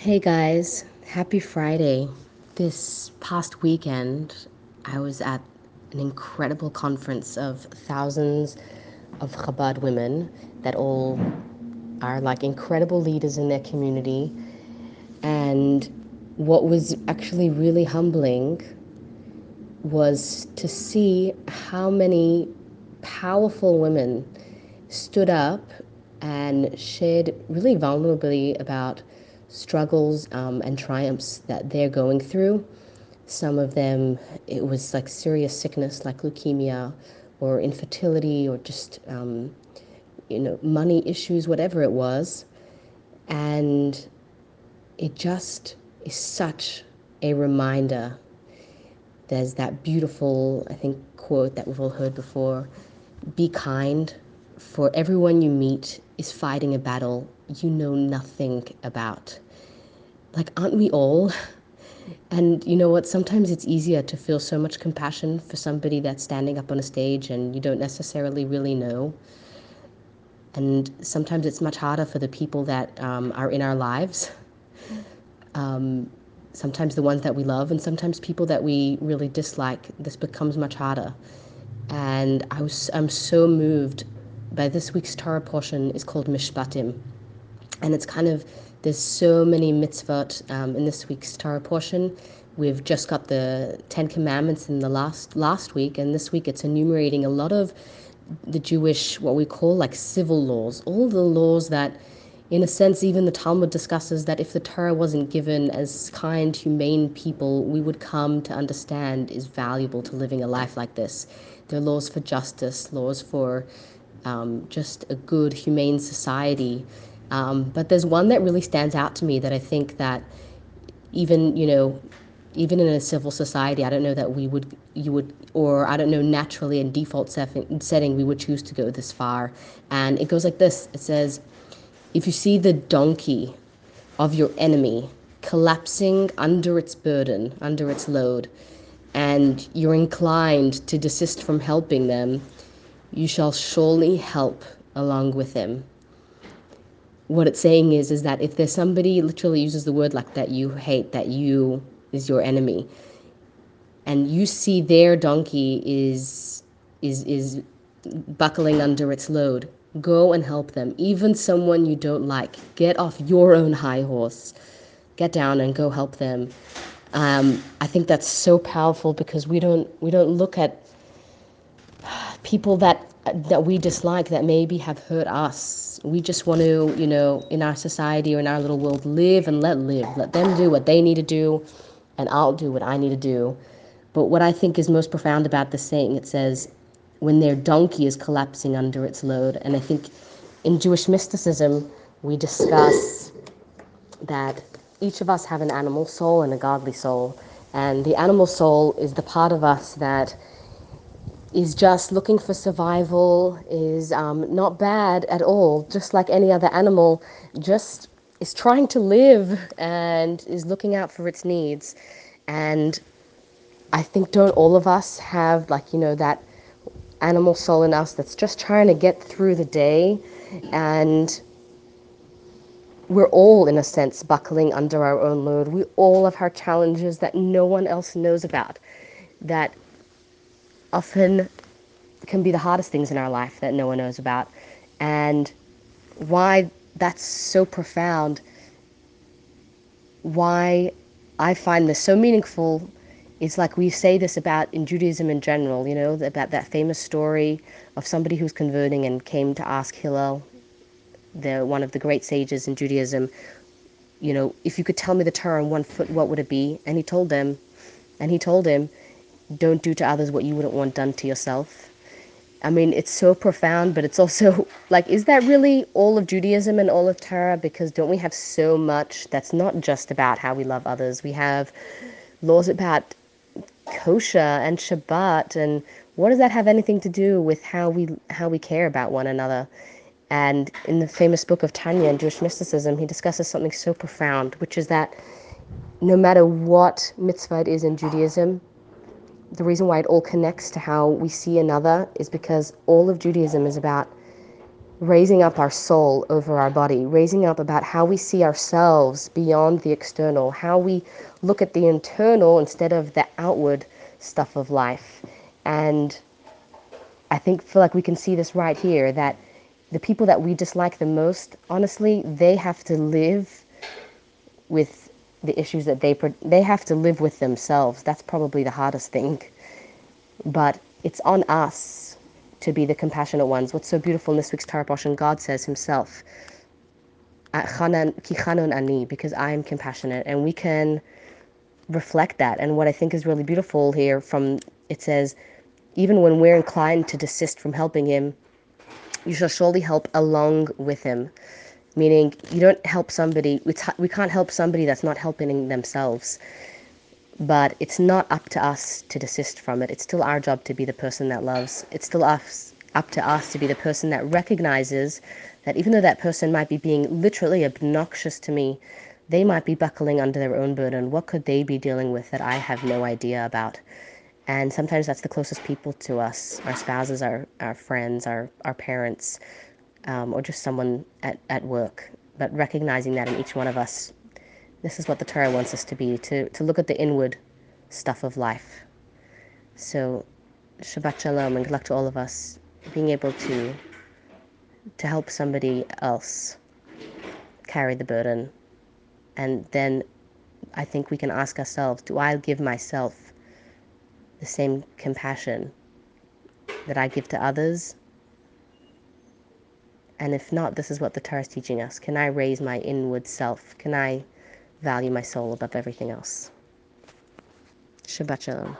Hey guys, happy Friday. This past weekend, I was at an incredible conference of thousands of Chabad women that all are like incredible leaders in their community. And what was actually really humbling was to see how many powerful women stood up and shared really vulnerably about struggles um, and triumphs that they're going through. Some of them, it was like serious sickness like leukemia or infertility or just, um, you know, money issues, whatever it was. And it just is such a reminder. There's that beautiful, I think, quote that we've all heard before be kind, for everyone you meet is fighting a battle you know nothing about. Like, aren't we all? And you know what? Sometimes it's easier to feel so much compassion for somebody that's standing up on a stage and you don't necessarily really know. And sometimes it's much harder for the people that um, are in our lives. Um, sometimes the ones that we love, and sometimes people that we really dislike. This becomes much harder. And I was, I'm so moved by this week's Torah portion is called Mishpatim and it's kind of there's so many mitzvot um, in this week's Torah portion. We've just got the Ten Commandments in the last last week, and this week it's enumerating a lot of the Jewish what we call like civil laws, all the laws that, in a sense, even the Talmud discusses that if the Torah wasn't given as kind, humane people, we would come to understand is valuable to living a life like this. There are laws for justice, laws for um, just a good, humane society. Um, but there's one that really stands out to me that I think that even, you know, even in a civil society, I don't know that we would, you would, or I don't know, naturally in default setting, we would choose to go this far. And it goes like this it says, if you see the donkey of your enemy collapsing under its burden, under its load, and you're inclined to desist from helping them, you shall surely help along with him what it's saying is is that if there's somebody literally uses the word like that you hate that you is your enemy and you see their donkey is is is buckling under its load go and help them. Even someone you don't like get off your own high horse. Get down and go help them. Um, i think that's so powerful because we don't we don't look at people that that we dislike that maybe have hurt us. We just want to, you know, in our society or in our little world, live and let live. Let them do what they need to do, and I'll do what I need to do. But what I think is most profound about the saying, it says, when their donkey is collapsing under its load. And I think in Jewish mysticism, we discuss that each of us have an animal soul and a godly soul. And the animal soul is the part of us that is just looking for survival, is um, not bad at all, just like any other animal, just is trying to live and is looking out for its needs. And I think, don't all of us have, like, you know, that animal soul in us that's just trying to get through the day? And we're all, in a sense, buckling under our own load. We all have our challenges that no one else knows about. That often can be the hardest things in our life that no one knows about. And why that's so profound, why I find this so meaningful is like we say this about in Judaism in general, you know, about that famous story of somebody who's converting and came to ask Hillel, the one of the great sages in Judaism, you know, if you could tell me the Torah on one foot, what would it be? And he told them, and he told him, don't do to others what you wouldn't want done to yourself. I mean, it's so profound, but it's also like, is that really all of Judaism and all of Torah? Because don't we have so much that's not just about how we love others? We have laws about kosher and Shabbat, and what does that have anything to do with how we how we care about one another? And in the famous book of Tanya in Jewish mysticism, he discusses something so profound, which is that no matter what mitzvah it is in Judaism, the reason why it all connects to how we see another is because all of Judaism is about raising up our soul over our body, raising up about how we see ourselves beyond the external, how we look at the internal instead of the outward stuff of life. And I think feel like we can see this right here that the people that we dislike the most, honestly, they have to live with the issues that they they have to live with themselves. That's probably the hardest thing. But it's on us to be the compassionate ones. What's so beautiful in this week's Torah portion, God says himself, ani, because I am compassionate. And we can reflect that. And what I think is really beautiful here from it says, even when we're inclined to desist from helping him, you shall surely help along with him. Meaning, you don't help somebody, we, t- we can't help somebody that's not helping themselves. But it's not up to us to desist from it. It's still our job to be the person that loves. It's still us, up to us to be the person that recognizes that even though that person might be being literally obnoxious to me, they might be buckling under their own burden. What could they be dealing with that I have no idea about? And sometimes that's the closest people to us our spouses, our, our friends, our, our parents, um, or just someone at, at work. But recognizing that in each one of us, this is what the Torah wants us to be to, to look at the inward stuff of life. So, Shabbat Shalom and good luck to all of us being able to to help somebody else carry the burden. And then I think we can ask ourselves do I give myself the same compassion that I give to others? And if not, this is what the Torah is teaching us. Can I raise my inward self? Can I value my soul above everything else? Shabbat Shalom.